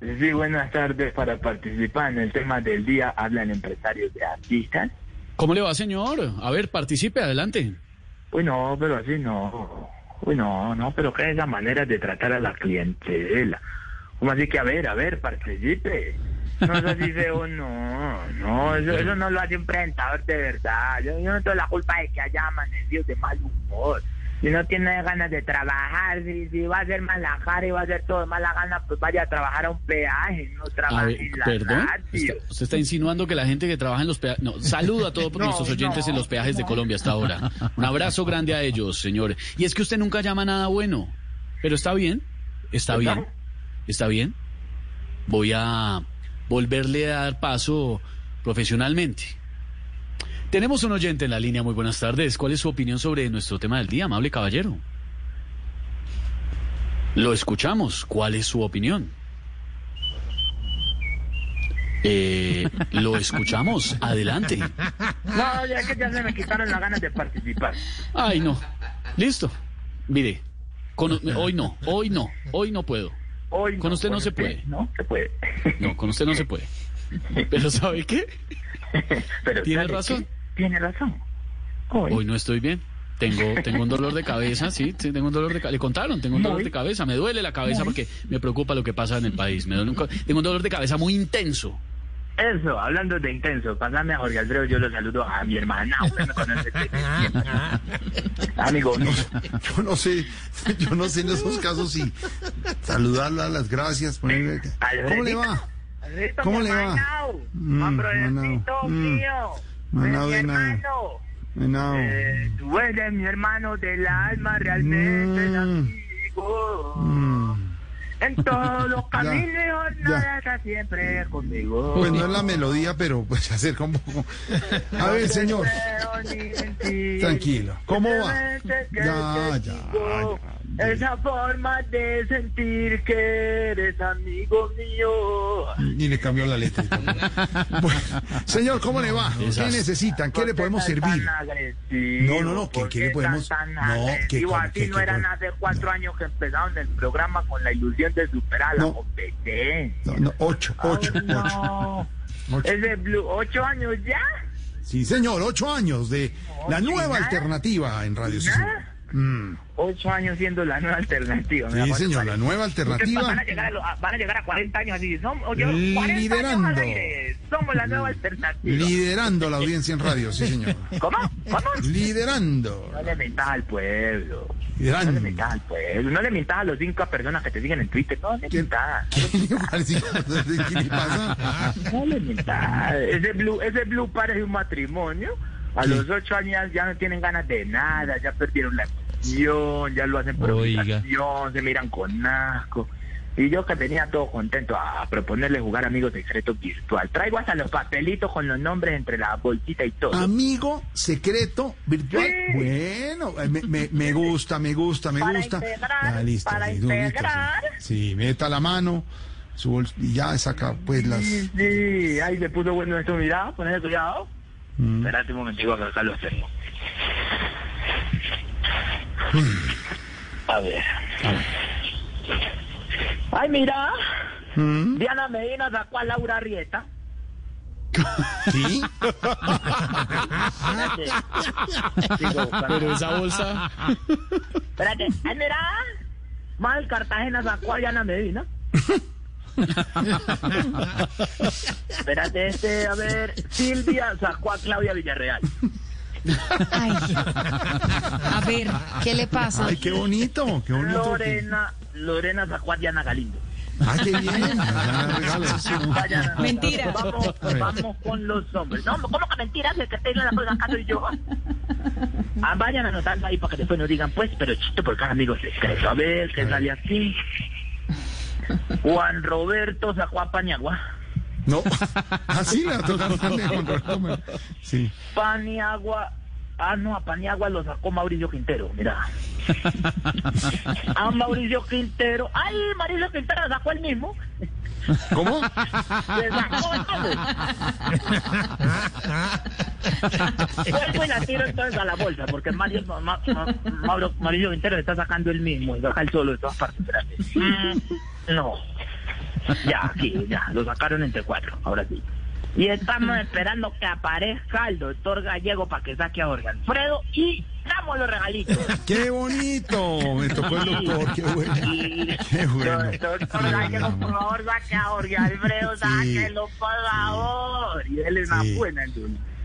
Sí, buenas tardes. Para participar en el tema del día hablan empresarios de artistas. ¿Cómo le va, señor? A ver, participe, adelante. Uy, no, pero así no. Uy, no, no, pero ¿qué es esa manera de tratar a la clientela? ¿Cómo así que, a ver, a ver, participe? No es así feo, no, no, eso, eso no lo hace un presentador de verdad. Yo, yo no tengo la culpa de que haya amanecido de mal humor. Si no tiene ganas de trabajar, si, si va a ser malajar y va a hacer todo de mala gana, pues vaya a trabajar a un peaje, no trabaje ver, en la perdón. Está- usted está insinuando que la gente que trabaja en los peajes. No, saludo a todos No, nuestros oyentes no, en los peajes de. Colombia hasta ahora. Un abrazo grande a ellos, señor. Y es que usted nunca llama nada bueno. Pero está bien, está bien, está bien. Voy a volverle a dar paso profesionalmente. Tenemos un oyente en la línea. Muy buenas tardes. ¿Cuál es su opinión sobre nuestro tema del día, amable caballero? Lo escuchamos. ¿Cuál es su opinión? Eh, lo escuchamos. Adelante. No, ya que ya se me quitaron las ganas de participar. Ay, no. Listo. Mire, con- hoy no, hoy no, hoy no puedo. Hoy Con usted no se puede. No, se puede. No, con usted no se puede. Pero ¿sabe qué? Pero Tiene ¿sabe razón. qué? Tiene razón. Hoy. Hoy no estoy bien. Tengo, tengo un dolor de cabeza, sí, sí, tengo un dolor de cabeza. Le contaron, tengo un dolor de cabeza. Me duele la cabeza porque me preocupa lo que pasa en el país. Me duele un tengo un dolor de cabeza muy intenso. Eso, hablando de intenso, pasame a Jorge Alfredo, yo lo saludo a mi hermana. Usted me conoce desde siempre. Amigo, no. Yo no sé, yo no sé en esos casos si saludarla, las gracias, ponerle... ¿Cómo le va? ¿Cómo le va? hermanao, Mm, Hombrecito Mm, mío. Manao mi hermano. No. Eh, tú eres mi hermano del alma, realmente Mm. amigo. Mm. En todos los Ya, caminos y jornadas estás siempre conmigo. Pues no es la melodía, pero pues se acerca un poco. A ver, señor, tranquilo. ¿Cómo va? Ya, ya, ya. Esa forma de sentir que eres amigo mío. Y le cambió la letra. Bueno, señor, ¿cómo le va? ¿Qué necesitan? ¿Qué le ¿Por podemos servir? tan agresivo? No, no, no, ¿qué- ¿Por qué le podemos- no, cómo- Así qué- no qué eran hace cuatro no. años que empezaron el programa con la ilusión de superar la competencia. No, no, ocho, ocho, Ay, ocho. no. Ocho. ¿Es de Blue? ¿Ocho años ya? Sí, señor, ocho años de la nueva alternativa en Radio. ¿Nada? Mm. Ocho años siendo la nueva alternativa. Sí, ¿cuánto señor, la nueva alternativa. Van a, llegar a, lo- van a llegar a 40 años así. Somos, oye, 40 años Liderando. aire. Somos la nueva alternativa. Liderando la audiencia en radio, sí, señor. ¿Cómo? ¿Cómo? Liderando. No le mentas al pueblo. No le Liderando. mentas al pueblo. No le mentas a los cinco personas que te siguen en Twitter. No le mentas. ¿Qué le pasa? No le mentas. Ese blue, ese blue parece un matrimonio. A Sí. los ocho años ya no tienen ganas de nada. Ya perdieron la Ya lo hacen por Oiga. Se miran con asco. Y yo que tenía todo contento a proponerle jugar amigos secretos virtual. Traigo hasta los papelitos con los nombres entre la bolsita y todo. Amigo secreto virtual. Sí. Bueno, eh, me, me, me gusta, me gusta, me Para gusta. integrar, Ya, listo, para sí, meta la mano su bols- y ya saca pues las. Sí, sí, ahí se puso bueno esto, mira, ponle cuidado. Mm. Espérate un momentico que acá lo tengo. A ver. Ay, mira, Mm. Diana Medina sacó a Laura Arrieta. ¿Sí? Espérate. Pero esa bolsa. Espérate. Ay, mira, Mal Cartagena sacó a Diana Medina. Espérate, este, a ver, Silvia sacó a Claudia Villarreal. Ay. A ver, ¿qué le pasa? Ay, qué bonito, qué bonito. Lorena, Lorena sacó a Diana Galindo. Ay, qué bien. Ah, regalo. Vayan a- Mentira. Vamos, vamos con los hombres. No, ¿cómo que mentiras? El que tiene la cosa acá soy yo. Ah, vayan anotando ahí para que después nos digan, pues, pero chito por cada amigo secreto. A ver, ¿qué sale aquí? Juan Roberto sacó a Paniagua. No, así la tocaron de Juan Roberto Mer- Sí. Paniagua. Ah, no, a Paniagua lo sacó Mauricio Quintero, mira. A Mauricio Quintero. ¡Ay, Mauricio Quintero lo sacó el mismo! ¿Cómo? Se sacó entonces. Vuelvo y la tiro entonces a la bolsa, porque Mario, Ma- Ma- Ma- Mauro, Mauricio Quintero está sacando el mismo y saca el solo de todas partes. Mm, no. Ya, aquí, ya, lo sacaron entre cuatro, ahora sí. Y estamos esperando que aparezca el doctor Gallego para que saque a Jorge Alfredo y damos los regalitos. ¡Qué bonito! Me tocó el doctor, qué bueno. Y, Qué bueno. Doctor Gallego, por favor, saque a Jorge Alfredo, sáquelo, por favor. Y él es una Sí. buena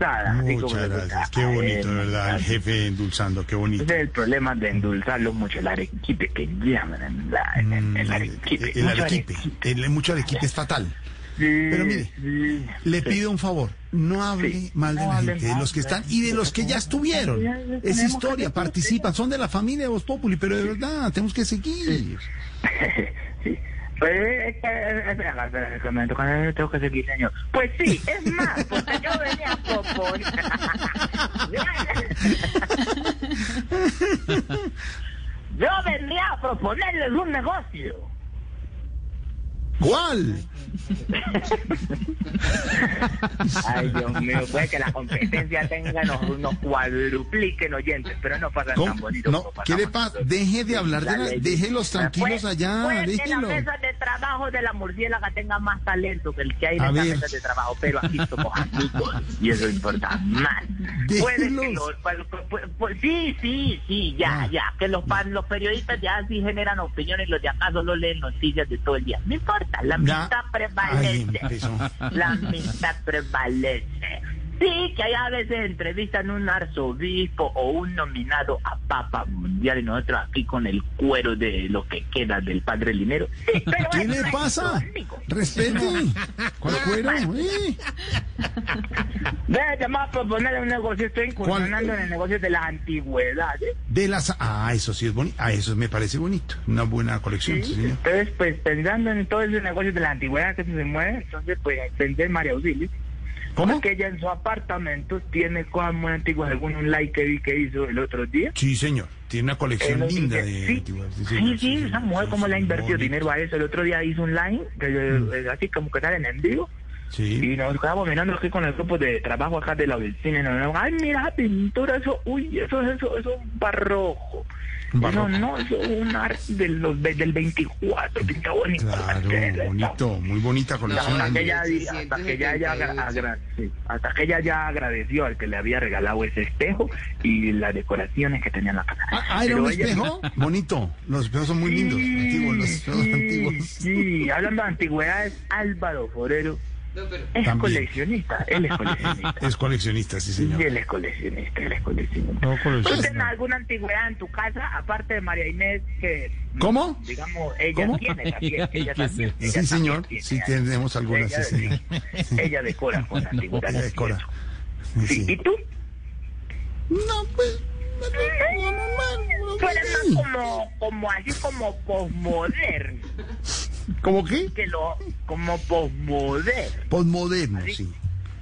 endulzada. Muchas gracias. Qué bonito, de verdad. El jefe endulzando, qué bonito. Ese es el problema de endulzarlo mucho, el arequipe que llaman en la, en el, Mm, el arequipe. El mucho arequipe. El, mucho arequipe es fatal. Sí, Pero mire, sí, Le sí. pido un favor, no hable mal de No la gente, de los que están y de los que ya estuvieron. Es historia, participan, son de la familia de Voz Populi, pero de verdad, tenemos que seguir. Pues, es que, toca- tengo que seguir, señor. Pues sí, es más, porque yo venía a proponer. yo venía a proponerles un negocio. ¿Cuál? Ay, Dios mío, puede que la competencia tenga, nos, nos cuadrupliquen oyentes, pero no pasa tan bonito. No, como ¿qué le pasa? Deje de hablar de la, déjelos tranquilos Puede- allá, puede que la mesa de trabajo de la murciélaga tenga más talento que el que hay en A esta ver. mesa de trabajo, pero aquí somos amigos y eso importa más. Puede que los, pues, pues, pues, sí, sí, sí, ya, Ah. ya, que los, pan- los periodistas ya sí generan opiniones, los de acá solo leen noticias de todo el día. No importa, la amistad prevalece. La amistad prevalece. Sí, que hay a veces entrevistan un arzobispo o un nominado a Papa Mundial y nosotros aquí con el cuero de lo que queda del padre Linero. Sí, pero ¿Qué le pasa? Respete. ¿Cuál cuero? Eh. Llamar a proponerle un negocio, estoy incursionando en el negocio de las antigüedades. De las... Ah, eso sí es bonito. Ah, eso me parece bonito. Una buena colección, sí, entonces, pues pensando en todo ese negocio de la antigüedad que se mueve, entonces, pues pensé en María Auxilio. ¿Cómo? Porque ella en su apartamento tiene cosas muy antiguas, según un like que vi que hizo el otro día. Sí, señor. Tiene una colección Eh, linda sí, de sí, antigüedades. sí, señor, sí, esa señor. mujer Sí, como le ha sí, invertido bonito. dinero a eso. El otro día hizo un line, que, eh, así como que salen en vivo, Sí. y nos quedamos mirando aquí con el grupo de trabajo acá de la oficina, y nos ay, mira esa pintura, eso, uy, eso, eso, eso es un barroco. Barroco. No, no, un arte de los, de- del 24, pinta bonito. Claro, bonito, muy bonita colección. Hasta que, ella, hasta que ella ya agra- agra- sí, hasta que ella ya agradeció al que le había regalado ese espejo y las decoraciones que tenía en la casa. Ah, ah, era un ella- espejo bonito. Los espejos son muy lindos. Antiguos, los espejos sí, antiguos. Sí, hablando de antigüedades, Álvaro Forero es También. coleccionista. Él es coleccionista. Es coleccionista, sí, señor. él es coleccionista, él es coleccionista. No, ¿Tú tienes alguna antigüedad en tu casa, aparte de María Inés, que... ¿Cómo? Digamos, ella ¿Cómo? tiene también. Ella también, ella Sí, también señor. tiene Sí, tenemos algunas, Ella, sí, señor. ella decora con antigüedades. Ella y decora. Sí, ¿Y tú? No, pues. no, no, no, no, Tú eres más como, como así como posmoderno, ¿Cómo qué? que lo, como posmoderno. Postmoderno, Así. sí.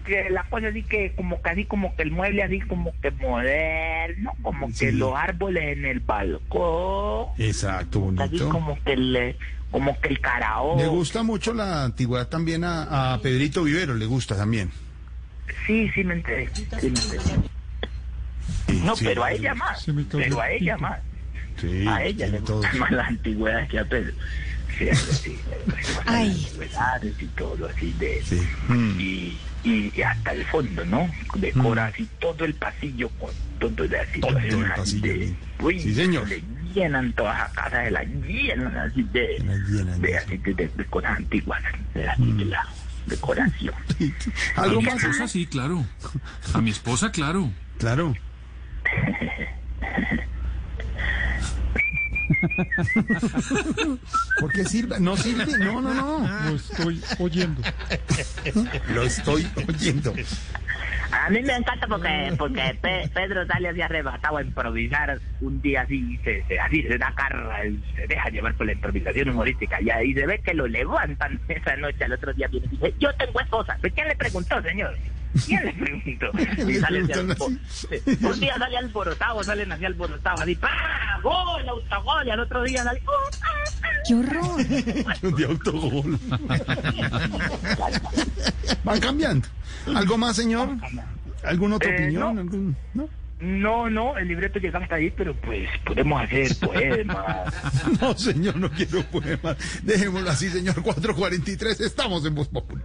que la cosa así que como casi como que el mueble así como que moderno, como Sí. que los árboles en el balcón, Exacto, casi bonito. como que el como que el karaoke. Le gusta mucho la antigüedad también a, a Pedrito Vivero, le gusta también. Sí, sí me enteré, sí me enteré. Sí, No, sí, pero a ella más, pero a ella más, Sí, a ella le todo. gustan más las antigüedades que a Pedro. Sí, algo así, Ay. las antigüedades y todo así de Sí. Mm. y, y, y hasta el fondo, ¿no? Decora así todo el pasillo con todo de así. Todo el así pasillo, de- sí. uy, Sí, señor. Le llenan todas las casas, se las llenan así de, Se las llenan, de, sí. así de, de- de cosas antiguas, de, así de la decoración. A ¿Algo mi más? esposa sí, claro. A mi esposa, claro. Claro. ¿Por qué sirve? No sirve, no, no, no. Lo estoy oyendo. Lo estoy oyendo. A mí me encanta porque porque Pe- Pedro sale así arrebatado a improvisar un día así, se, se, así se da carra, él se deja llevar por la improvisación humorística y ahí se ve que lo levantan esa noche, al otro día viene y dice, yo tengo esposa. ¿Pero ¿Quién le preguntó, señor? ¿Quién le preguntó? Y Le sale así preguntan albo- sí. Un día sale alborotado, salen así alborotados, así, ¡pah! ¡Gol! ¡Autogol! Y al otro día sale, ¡oh, ah, ah! ¡Qué horror! De autogol. Van cambiando. ¿Algo más, señor? ¿Alguna otra Eh, opinión? no. ¿Algún- no? No, no, el libreto llega hasta ahí, pero pues podemos hacer poemas. No, señor, no quiero poemas. Dejémoslo así, señor. 443, estamos en Voz Popular.